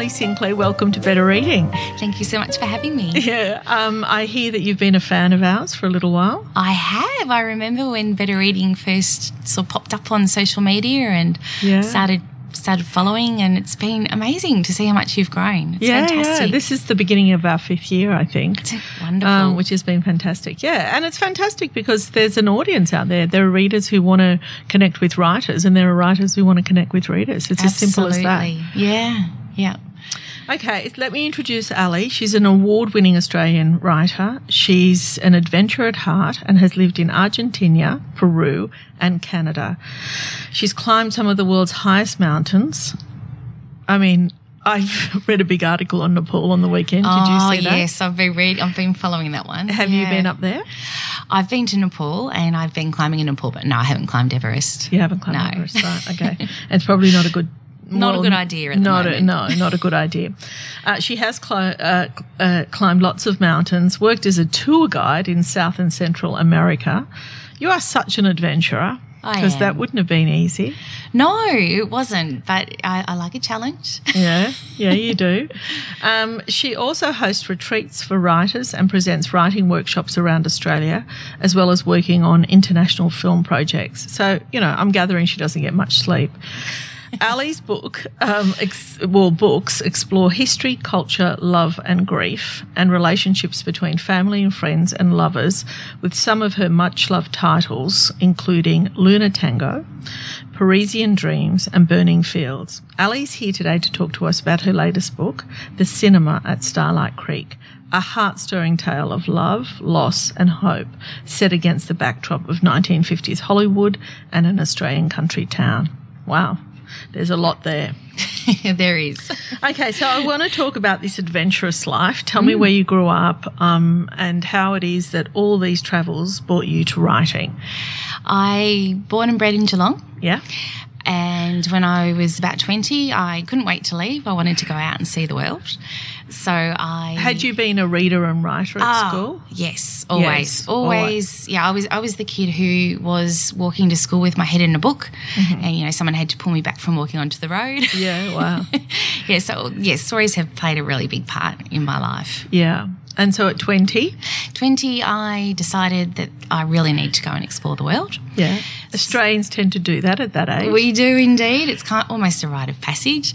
Alli Sinclair, welcome to Better Reading. Thank you so much for having me. Yeah, um, I hear that you've been a fan of ours for a little while. I have. I remember when Better Reading first sort of popped up on social media and Yeah. started started following, and it's been amazing to see how much you've grown. It's yeah, fantastic. yeah. This is the beginning of our fifth year, I think. It's wonderful. Um, which has been fantastic. Yeah, and it's fantastic because there's an audience out there. There are readers who want to connect with writers, and there are writers who want to connect with readers. It's as simple as that. Yeah, yeah. Okay, let me introduce Alli. She's an award winning Australian writer. She's an adventurer at heart and has lived in Argentina, Peru, and Canada. She's climbed some of the world's highest mountains. I mean, I've read a big article on Nepal on the weekend. Did oh, you see oh, that? Oh, yes, I've been read, I've been following that one. Have you been up there? I've been to Nepal and I've been climbing in Nepal, but no, I haven't climbed Everest. You haven't climbed No. Everest, right? Okay, it's probably not a good. Not a good idea at the not moment. A, no, not a good idea. Uh, she has cli- uh, uh, climbed lots of mountains, worked as a tour guide in South and Central America. You are such an adventurer because that wouldn't have been easy. No, it wasn't, but I, I like a challenge. Yeah, yeah, you do. Um, she also hosts retreats for writers and presents writing workshops around Australia, as well as working on international film projects. So, you know, I'm gathering she doesn't get much sleep. Alli's book, um, ex- well, books explore history, culture, love, and grief, and relationships between family and friends and lovers, with some of her much loved titles, including Luna Tango, Parisian Dreams, and Burning Fields. Alli's here today to talk to us about her latest book, The Cinema at Starlight Creek. A heart stirring tale of love, loss, and hope set against the backdrop of 1950s Hollywood and an Australian country town. Wow, there's a lot there. there is. Okay, so I want to talk about this adventurous life. Tell me where you grew up um, and how it is that all these travels brought you to writing. I born and bred in Geelong. Yeah? And when I was about 20, I couldn't wait to leave. I wanted to go out and see the world. So I Had you been a reader and writer at Ah, school? Yes, always, Yes, always. always. Yeah, I was I was the kid who was walking to school with my head in a book, and you know someone had to pull me back from walking onto the road. Yeah, wow. yeah, so yes, stories have played a really big part in my life. yeah. And so at 20, 20, I decided that I really need to go and explore the world. yeah. Australians tend to do that at that age. We do indeed. It's kind almost a rite of passage.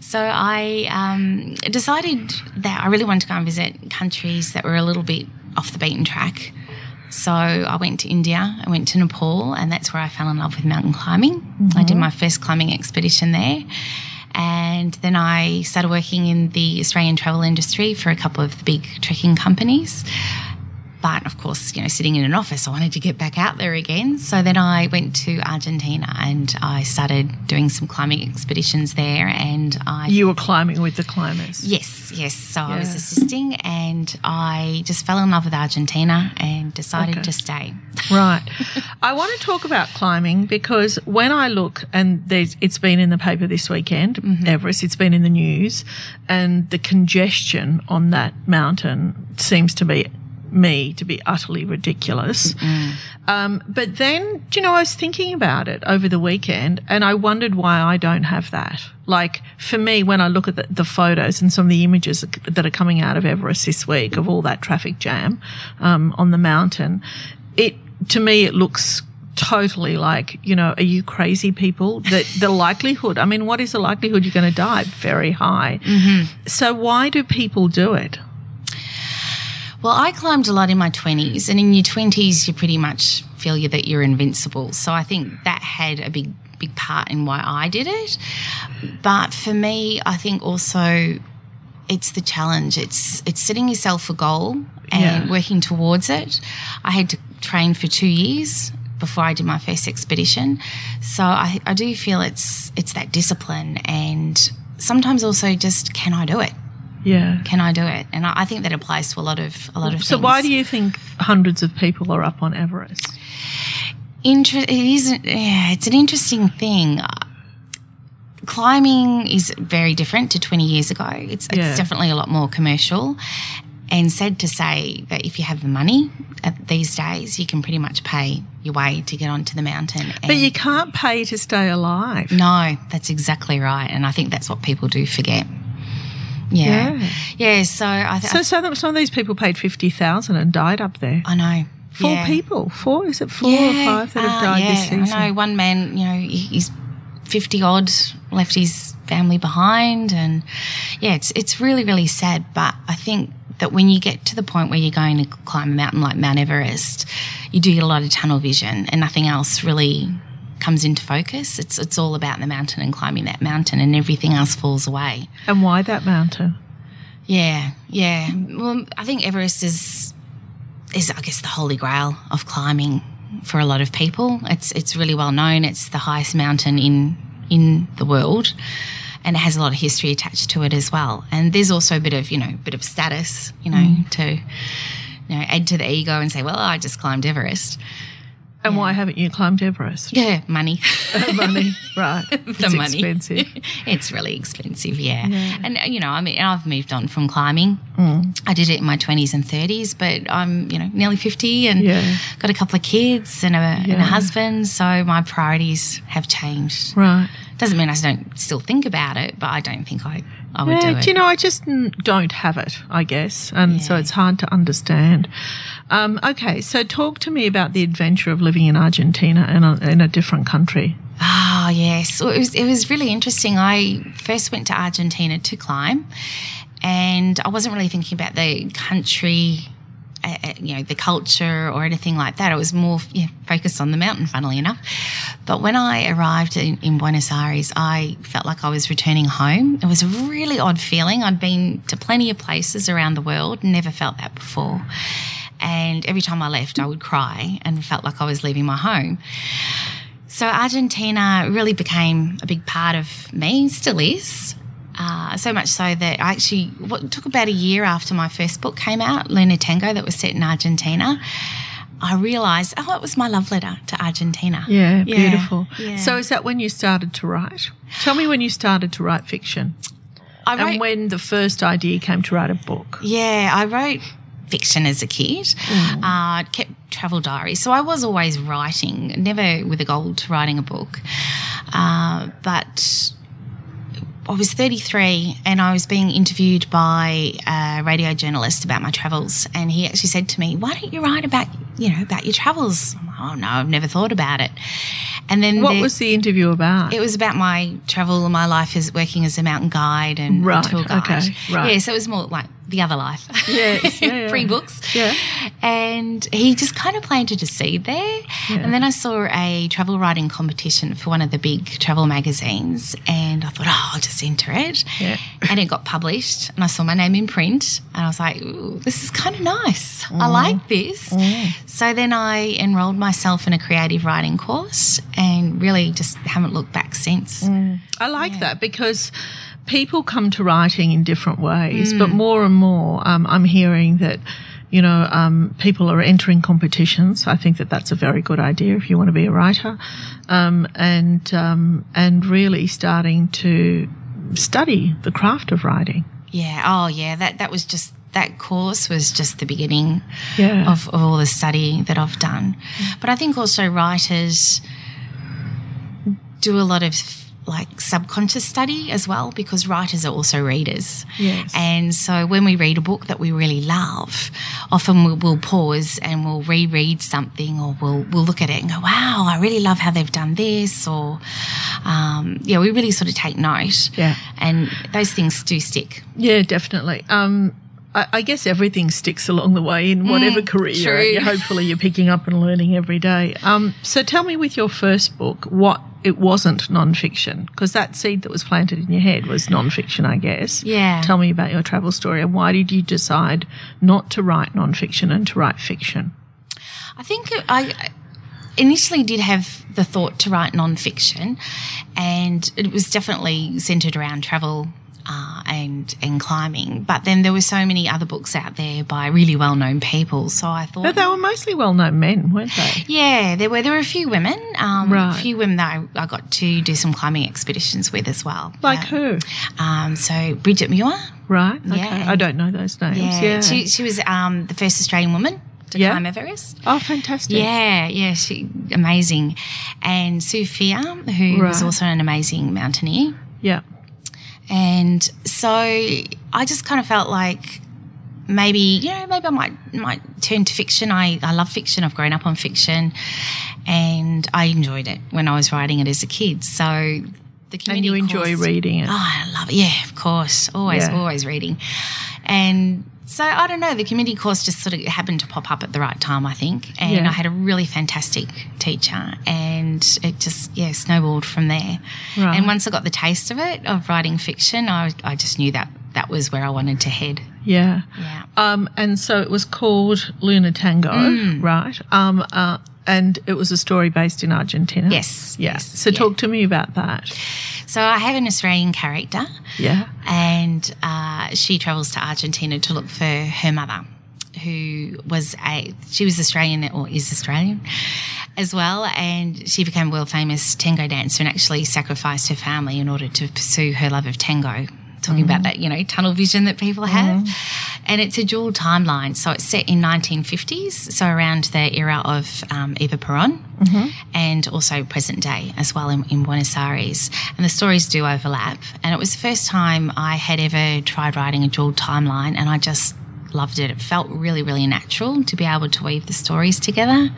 So I um, decided that I really wanted to go and visit countries that were a little bit off the beaten track. So I went to India, I went to Nepal, and that's where I fell in love with mountain climbing. I did my first climbing expedition there. And then I started working in the Australian travel industry for a couple of the big trekking companies. But of course, you know, sitting in an office, I wanted to get back out there again. So then I went to Argentina and I started doing some climbing expeditions there. And I you were climbing with the climbers. Yes, yes. So I was assisting and I just fell in love with Argentina and decided Okay. to stay. Right. I want to talk about climbing because when I look, and there's, it's been in the paper this weekend, mm-hmm. Everest, it's been in the news, and the congestion on that mountain seems to be me to be utterly ridiculous. Um, but then, you know, I was thinking about it over the weekend and I wondered why I don't have that. Like, for me, when I look at the, the photos and some of the images that are coming out of Everest this week of all that traffic jam um, on the mountain, it, to me, it looks totally like, you know, are you crazy people? The, the likelihood, I mean, what is the likelihood you're going to die? Very high. So why do people do it? Well, I climbed a lot in my 20s, and in your 20s, you pretty much feel you that you're invincible. So I think that had a big, big part in why I did it. But for me, I think also it's the challenge. It's it's setting yourself a goal and Yeah. working towards it. I had to train for two years before I did my first expedition, so I, I do feel it's it's that discipline and sometimes also just can I do it? Yeah. Can I do it? And I, I think that applies to a lot of a lot of. So things. why do you think hundreds of people are up on Everest? Inter- it is yeah, it's an interesting thing. Uh, Climbing is very different to 20 years ago. It's, Yeah. it's definitely a lot more commercial. And sad to say that if you have the money at these days, you can pretty much pay your way to get onto the mountain. But you can't pay to stay alive. no, that's exactly right. And I think that's what people do forget. Yeah. Yeah. Yeah. so I, th- So some of, some of these people paid fifty thousand and died up there. I know. Four Yeah. people. Four is it four or five that have uh, died yeah, this season? I know one man, you know, he's 50 odd, left his family behind. And yeah, it's, it's really, really sad. But I think that when you get to the point where you're going to climb a mountain like Mount Everest, you do get a lot of tunnel vision and nothing else really comes into focus. It's, it's all about the mountain and climbing that mountain and everything else falls away. And why that mountain? Yeah, yeah. Well, I think Everest is is I guess the holy grail of climbing for a lot of people. It's it's really well known. It's the highest mountain in in the world. And it has a lot of history attached to it as well. And there's also a bit of, you know, bit of status, you know, mm. to you know, add to the ego and say, well, I just climbed Everest. And why haven't you climbed Everest? Yeah, money. Money, right? the it's money. expensive. it's really expensive, yeah. And uh, you know, I mean, I've moved on from climbing. I did it in my twenties and thirties, but I'm you know nearly fifty and Yeah. got a couple of kids and a, and a husband. So my priorities have changed. Right. Doesn't mean I don't still think about it, but I don't think I I would Yeah, do it. do you know, I just don't have it, I guess. And so it's hard to understand. Um, okay, so talk to me about the adventure of living in Argentina in a, in a different country. Oh yes, well, it was it was really interesting. I first went to Argentina to climb, and I wasn't really thinking about the country, uh, you know, the culture or anything like that. It was more yeah, focused on the mountain, funnily enough. But when I arrived in, in Buenos Aires, I felt like I was returning home. It was a really odd feeling. I'd been to plenty of places around the world, never felt that before. And every time I left, I would cry and felt like I was leaving my home. So Argentina really became a big part of me, still is. Uh, so much so that I actually what took about a year after my first book came out, Luna Tango, that was set in Argentina. I realised, oh, it was my love letter to Argentina. Yeah, beautiful. yeah. So is that when you started to write? Tell me when you started to write fiction I wrote, and when the first idea came to write a book. yeah, I wrote fiction as a kid. Uh, kept travel diaries, so I was always writing, never with a goal to writing a book. Uh, but I was 33 and I was being interviewed by a radio journalist about my travels. And he actually said to me, Why don't you write about, you know, about your travels? I'm like, oh, no, I've never thought about it. And then What there- was the interview about? it was about my travel, and my life as working as a mountain guide and Right, tour guide. okay, right. Yeah, so it was more like the other life. Yes, yeah, yeah. Free books. Yeah. And he just kind of planted a seed there. And then I saw a travel writing competition for one of the big travel magazines. And I thought, oh, I'll just enter it. Yeah. And it got published. And I saw my name in print. And I was like, Ooh, this is kind of nice. I mm. like this. Mm. So then I enrolled myself in a creative writing course and really just haven't looked back since. Mm. I like that because people come to writing in different ways, Mm. but more and more, um, I'm hearing that. You know, um, people are entering competitions. I think that that's a very good idea if you want to be a writer, um, and um, and really starting to study the craft of writing. Yeah. Oh, yeah. That that was just that course was just the beginning Yeah. of, of all the study that I've done. But I think also writers do a lot of like subconscious study as well because writers are also readers. Yes. And so when we read a book that we really love, often we'll, we'll pause and we'll reread something or we'll, we'll look at it and go, wow, I really love how they've done this. Or, um, yeah, we really sort of take note. Yeah. And those things do stick. Yeah, definitely. Um, I, I guess everything sticks along the way in whatever career you're true. Hopefully, you're picking up and learning every day. Um, so, tell me with your first book, what it wasn't nonfiction, because that seed that was planted in your head was nonfiction, I guess. Yeah. Tell me about your travel story and why did you decide not to write nonfiction and to write fiction? I think I initially did have the thought to write non-fiction, and it was definitely centered around travel. Uh, and and climbing, but then there were so many other books out there by really well known people. So I thought, But they were mostly well known men, weren't they? yeah, there were there were a few women, um, Right. a few women that I, I got to do some climbing expeditions with as well. Like who? Um, so Brigitte Muir, Right? Okay. yeah. I don't know those names. yeah, Yeah. she she was um, the first Australian woman to Yeah. climb Everest. oh, fantastic. Yeah, yeah, she amazing. And Sophia, who was also an amazing mountaineer. Yeah. And so I just kind of felt like maybe, you know, maybe I might might turn to fiction. I, I love fiction. I've grown up on fiction and I enjoyed it when I was writing it as a kid. So the community And you enjoy course- reading it. Oh, I love it. Yeah, of course. Always, Yeah. always reading. And so I don't know, the community course just sort of happened to pop up at the right time, I think. And Yeah. I had a really fantastic teacher and it just, yeah, snowballed from there. Right. And once I got the taste of it, of writing fiction, I, I just knew that that was where I wanted to head. Yeah. Yeah. Um, and so it was called Luna Tango, Mm. right? Um, uh, and it was a story based in Argentina. Yes, Yeah. yes, so yeah. talk to me about that. So I have an Australian character Yeah. and uh, she travels to Argentina to look for her mother, who was a she was Australian or is Australian as well, and she became a world famous tango dancer and actually sacrificed her family in order to pursue her love of tango. Talking about mm-hmm. that, you know, tunnel vision that people have, mm-hmm. and it's a dual timeline. So it's set in 1950s, so around the era of um, Eva Peron, mm-hmm. and also present day as well in, in Buenos Aires. And the stories do overlap. And it was the first time I had ever tried writing a dual timeline, and I just loved it. It felt really, really natural to be able to weave the stories together.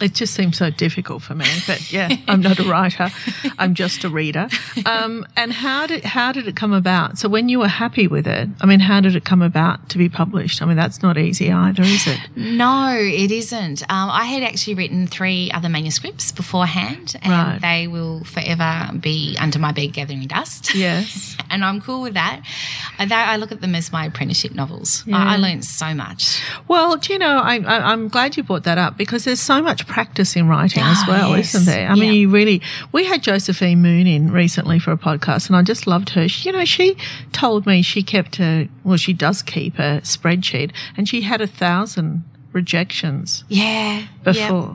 It just seems so difficult for me, but yeah, I'm not a writer. I'm just a reader. Um, and how did how did it come about? So when you were happy with it, I mean, how did it come about to be published? I mean, that's not easy either, is it? No, it isn't. Um, I had actually written three other manuscripts beforehand, and Right. they will forever be under my bed gathering dust. Yes. and I'm cool with that. I, I look at them as my apprenticeship novels. Yeah. I, I learned so much. Well, do you know, I, I, I'm glad you brought that up because there's so much practice in writing as Ah, well, yes. isn't there? I mean, you really, we had Josephine Moon in recently for a podcast and I just loved her. She, you know, she told me she kept a, well, she does keep a spreadsheet and she had a thousand rejections Yeah. before.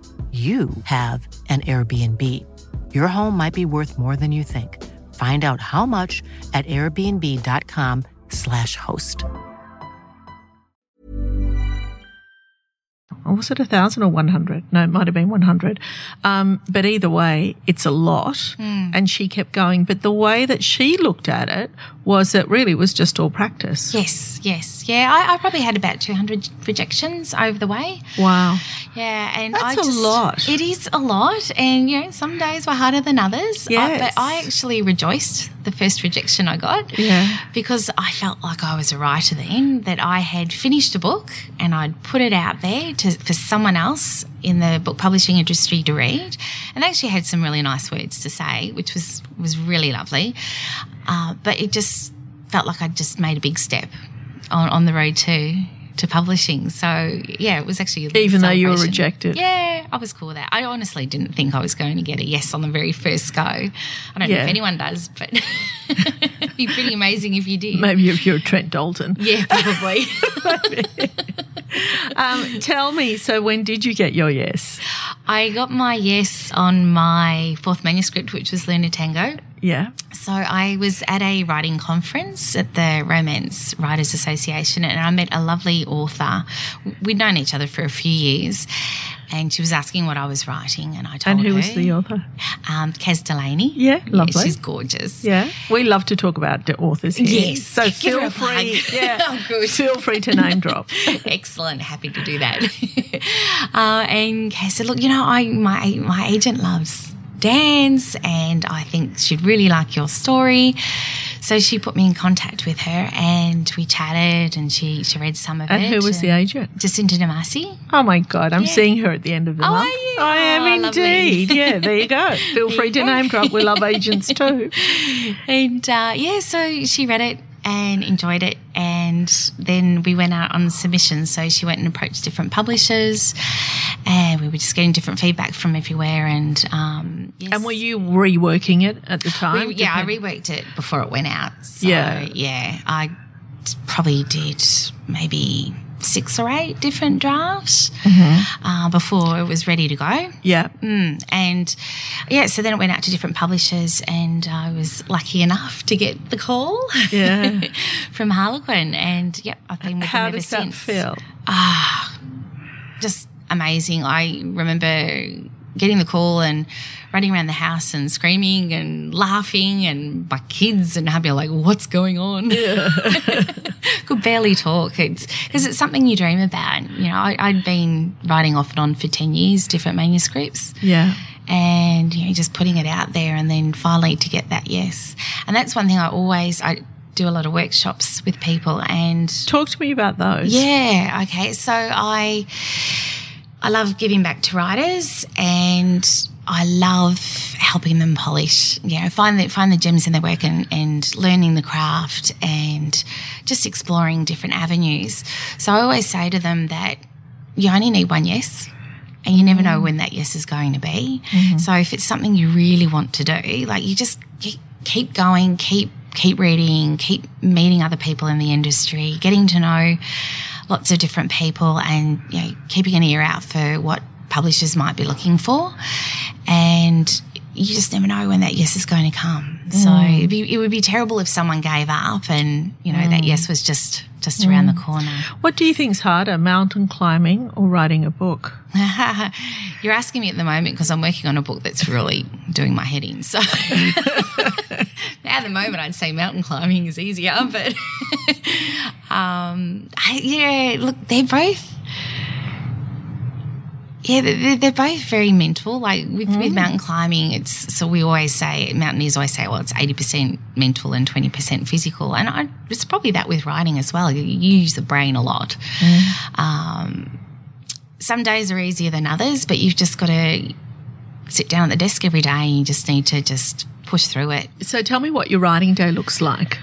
you have an Airbnb. Your home might be worth more than you think. Find out how much at airbnb.com/slash host. Or was it a thousand or 100? No, it might have been 100. Um, but either way, it's a lot. And she kept going. But the way that she looked at it was that really was just all practice. Yes, yes. Yeah, I, I probably had about 200 rejections over the way. Wow. Yeah, and That's I a just, lot. It is a lot, and you know, some days were harder than others. I- Yes. but I actually rejoiced the first rejection I got. Yeah. Because I felt like I was a writer then, that I had finished a book and I'd put it out there to, for someone else in the book publishing industry to read, and they actually had some really nice words to say, which was was really lovely. Uh, but it just felt like I'd just made a big step on, on the road to to publishing. So yeah, it was actually a Even though you were rejected. Yeah, I was cool with that. I honestly didn't think I was going to get a yes on the very first go. I don't know if anyone does, but it'd be pretty amazing if you did. Maybe if you're Trent Dalton. Yeah, probably. Um, tell me, so when did you get your yes? I got my yes on my fourth manuscript, which was Luna Tango. Yeah. So I was at a writing conference at the Romance Writers Association, and I met a lovely author. We'd known each other for a few years, and she was asking what I was writing, and I told her. And who her. was the author? Um, Kaz Delaney. Yeah, lovely. she's gorgeous. Yeah. We love to talk about the authors here. Yes, So give feel free. Yeah. Oh, good. Feel free to name drop. Excellent, happy to do that. uh, and Kaz said, "Look, you know, I my my agent loves dance, and I think she'd really like your story." So she put me in contact with her, and we chatted, and she she read some of And it. who was the agent? Jacinta di Mase. Oh my God, I'm Yeah. seeing her at the end of the Oh, month. I am Oh, lovely. indeed. Yeah, there you go. Feel There free to go. name drop. We love agents too. And uh, yeah, so she read it and enjoyed it. And then we went out on submissions. So she went and approached different publishers, and we were just getting different feedback from everywhere. And um, yes. And were you reworking it at the time? We- yeah, I reworked it before it went out. So, Yeah. yeah, I probably did maybe six or eight different drafts Mm-hmm. uh, before it was ready to go. Yeah. Mm, and yeah, so then it went out to different publishers, and I was lucky enough to get the call Yeah. from Harlequin. And yep, I've been with How them ever does that since. feel? Just amazing. I remember getting the call and running around the house and screaming and laughing, and my kids and hubby are like, "What's going on?" Could barely talk. It's because it's something you dream about. You know, I, I'd been writing off and on for ten years, different manuscripts Yeah. and you know just putting it out there and then finally to get that yes and that's one thing i always i do a lot of workshops with people and Talk to me about those. yeah okay so i i love giving back to writers and i love helping them polish you know find the find the gems in their work and, and learning the craft and just exploring different avenues. So i always say to them that you only need one yes and you never know mm. when that yes is going to be. Mm-hmm. So if it's something you really want to do, like you just keep, keep going, keep keep reading, keep meeting other people in the industry, getting to know lots of different people, and you know keeping an ear out for what publishers might be looking for, and you just never know when that yes is going to come. So mm. it'd be, it would be terrible if someone gave up and you know that mm. yes was just just around the mm. corner. What do you think's harder, mountain climbing or writing a book? You're asking me at the moment because I'm working on a book that's really doing my head in. So at the moment, I'd say mountain climbing is easier, but um, I, yeah, look, they're both. Yeah, they're, they're both very mental. Like with, with mountain climbing, it's so we always say mountaineers always say, well, it's eighty percent mental and twenty percent physical, and I, it's probably that with writing as well. You, you use the brain a lot. Um, some days are easier than others, but you've just got to sit down at the desk every day and you just need to just push through it. So tell me what your writing day looks like.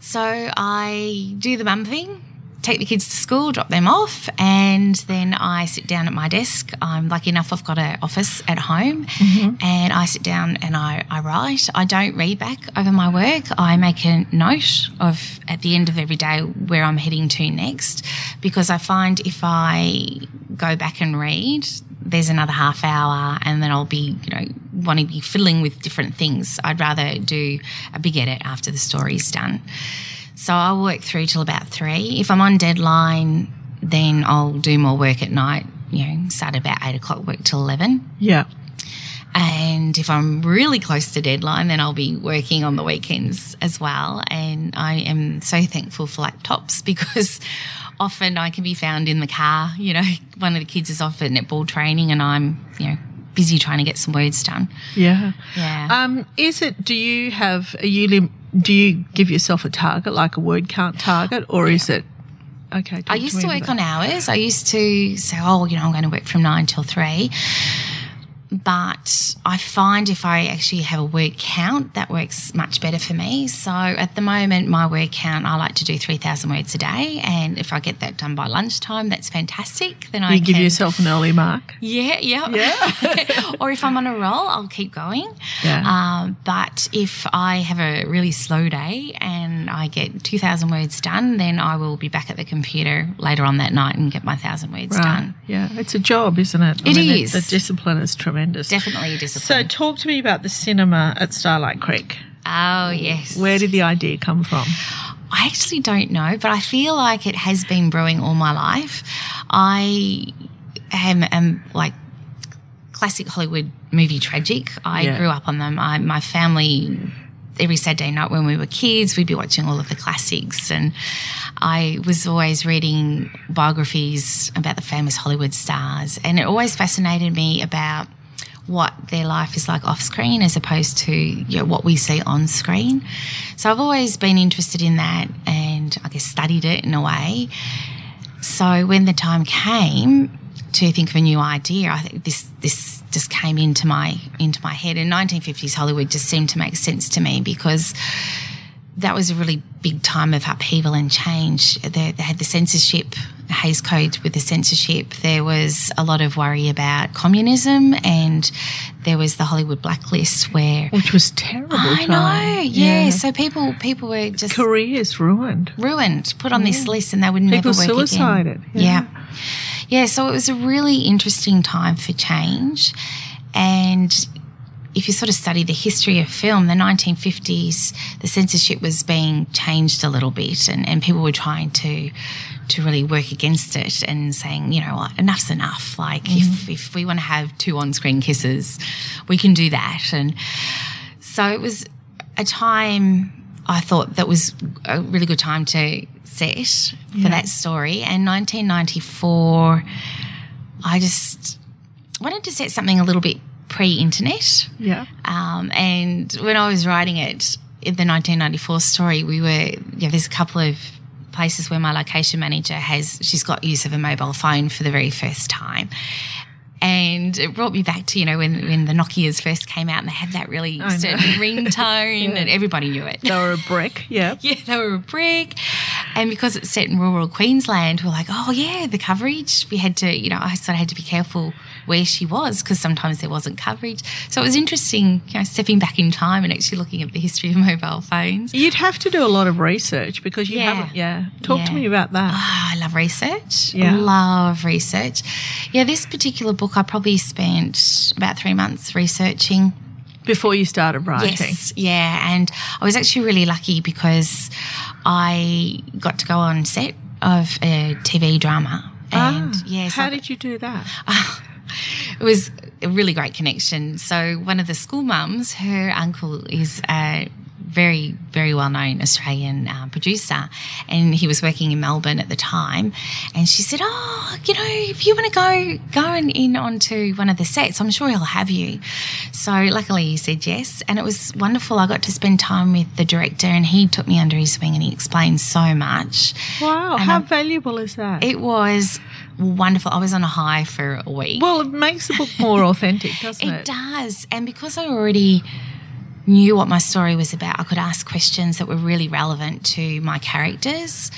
So I do the mum thing, take the kids to school, drop them off, and then I sit down at my desk. I'm lucky enough I've got an office at home mm-hmm. and I sit down and I, I write. I don't read back over my work. I make a note of at the end of every day where I'm heading to next because I find if I go back and read, there's another half hour and then I'll be, you know, wanting to be fiddling with different things. I'd rather do a big edit after the story's done. So I'll work through till about three. If I'm on deadline, then I'll do more work at night, you know, start about eight o'clock, work till 11. Yeah. And if I'm really close to deadline, then I'll be working on the weekends as well. And I am so thankful for laptops because often I can be found in the car. You know, one of the kids is off at netball training and I'm, you know, busy trying to get some words done. Yeah. Yeah. Um, is it, do you have, are you, lim- do you give yourself a target, like a word count target, or is it, okay. I used me to work on hours. I used to say, oh, you know, I'm going to work from nine till three. But I find if I actually have a word count, that works much better for me. So at the moment, my word count, I like to do 3,000 words a day. And if I get that done by lunchtime, that's fantastic. Then I You give can- yourself an early mark. Yeah, yeah. Yeah. or if I'm on a roll, I'll keep going. Yeah. Um, but if I have a really slow day and I get 2,000 words done, then I will be back at the computer later on that night and get my 1,000 words done. Yeah, it's a job, isn't it? It the- is. The, discipline is tremendous. Definitely a So, talk to me about the cinema at Starlight Creek. oh, yes. Where did the idea come from? I actually don't know, but I feel like it has been brewing all my life. I am, am like classic Hollywood movie tragic. I Yeah. grew up on them. I, my family, every Saturday night when we were kids, we'd be watching all of the classics. And I was always reading biographies about the famous Hollywood stars. And it always fascinated me about what their life is like off screen as opposed to you know, what we see on screen. So I've always been interested in that and I guess studied it in a way. So when the time came to think of a new idea, I think this this just came into my into my head. And 1950s Hollywood just seemed to make sense to me because that was a really big time of upheaval and change. They, they had the censorship, Hays Code with the censorship. There was a lot of worry about communism, and there was the Hollywood blacklist where. Which was terrible. I time. know, yeah. So people people were just Careers ruined. ruined, put on this list, and they would never People work suicided, again. yeah. Yeah. yeah, So it was a really interesting time for change, and if you sort of study the history of film, the 1950s, the censorship was being changed a little bit, and, and people were trying to to really work against it and saying, you know what, enough's enough. Like if mm-hmm. if we want to have two on screen kisses, we can do that, and so it was a time I thought that was a really good time to set for that story. And 1994, I just wanted to set something a little bit pre-internet. Yeah. Um, and when I was writing it in the 1994 story, we were, yeah, there's a couple of places where my location manager has, she's got use of a mobile phone for the very first time. And it brought me back to, you know, when, when the Nokias first came out and they had that really know. certain ringtone and everybody knew it. They were a brick. Yeah. Yeah, they were a brick. And because it's set in rural Queensland, we're like, oh, yeah, the coverage. We had to, you know, I sort of had to be careful where she was because sometimes there wasn't coverage. So it was interesting, you know, stepping back in time and actually looking at the history of mobile phones. You'd have to do a lot of research because you Yeah. haven't. Yeah. Talk to me about that. Oh, I love research. Yeah. Love research. Yeah, this particular book I probably spent about three months researching. Before you started writing. Yes, yeah, and I was actually really lucky because I got to go on set of a TV drama, and Ah, yes, How I- did you do that? it was a really great connection. So one of the school mums, her uncle is a very, very well known Australian uh, producer, and he was working in Melbourne at the time. And she said, "Oh, you know, if you want to go go and in onto one of the sets, I'm sure he'll have you." So luckily, he said yes, and it was wonderful. I got to spend time with the director, and he took me under his wing, and he explained so much. Wow. And How I'm- valuable is that? It was wonderful. I was on a high for a week. well, it makes the book more authentic, doesn't it? It does. And because I already knew what my story was about, I could ask questions that were really relevant to my characters.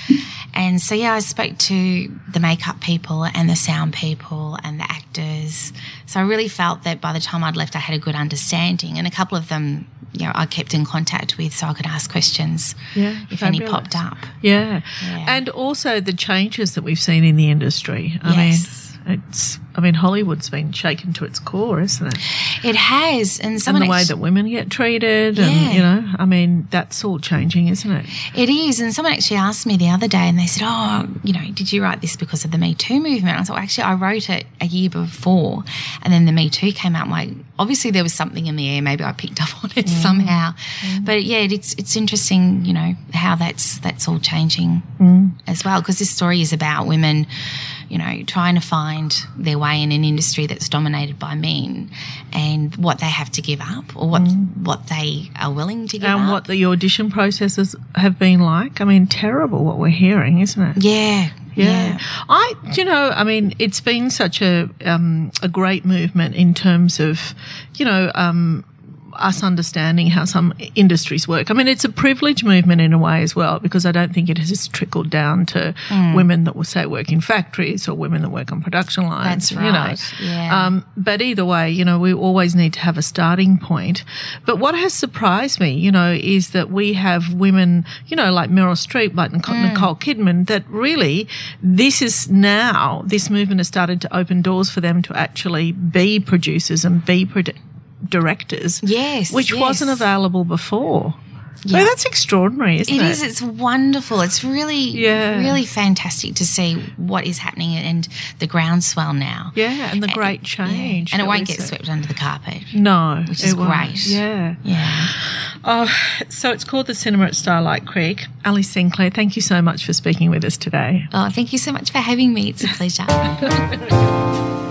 And so, yeah, I spoke to the makeup people and the sound people and the actors. So I really felt that by the time I'd left, I had a good understanding. And a couple of them, you know, I kept in contact with so I could ask questions Yeah, if any popped up. Yeah. Yeah. And also the changes that we've seen in the industry. I Yes. mean, it's, I mean, Hollywood's been shaken to its core, isn't it? It has. And And the way that women get treated, and, Yeah. you know, I mean, that's all changing, isn't it? It is. And someone actually asked me the other day and they said, Oh, you know, did you write this because of the Me Too movement? I thought, well, actually, I wrote it a year before and then the Me Too came out. Like, obviously, there was something in the air. Maybe I picked up on it somehow. But yeah, it's, it's interesting, you know, how that's, that's all changing mm. as well. Because this story is about women, you know, trying to find their way in an industry that's dominated by men and what they have to give up or what, what they are willing to give And up. And what the audition processes have been like. I mean, terrible what we're hearing, isn't it? Yeah, Yeah. Yeah. I, you know, I mean, it's been such a, um, a great movement in terms of, you know, um, us understanding how some industries work. I mean, it's a privilege movement in a way as well, because I don't think it has trickled down to Hmm. women that will say work in factories or women that work on production lines. That's You know, right, yeah. um, but either way, you know, we always need to have a starting point. But what has surprised me, you know, is that we have women, you know, like Meryl Streep, like Nicole, Mm. Nicole Kidman, that really this is now, this movement has started to open doors for them to actually be producers and be produ- directors. Yes, Which yes. wasn't available before. So Yeah. that's extraordinary, isn't It it? is. It's wonderful. It's really, Yeah. really fantastic to see what is happening and the groundswell now. Yeah, and the great Yeah. change. And it won't get see. swept under the carpet. No, Which is it won't. great. Yeah. Yeah. Oh, so it's called the Cinema at Starlight Creek. Alli Sinclair, thank you so much for speaking with us today. Oh, thank you so much for having me. It's a pleasure.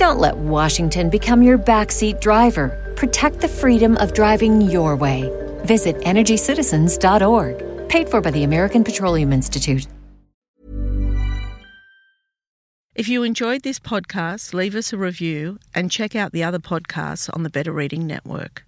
Don't let Washington become your backseat driver. Protect the freedom of driving your way. Visit EnergyCitizens.org. Paid for by the American Petroleum Institute. If you enjoyed this podcast, leave us a review and check out the other podcasts on the Better Reading Network.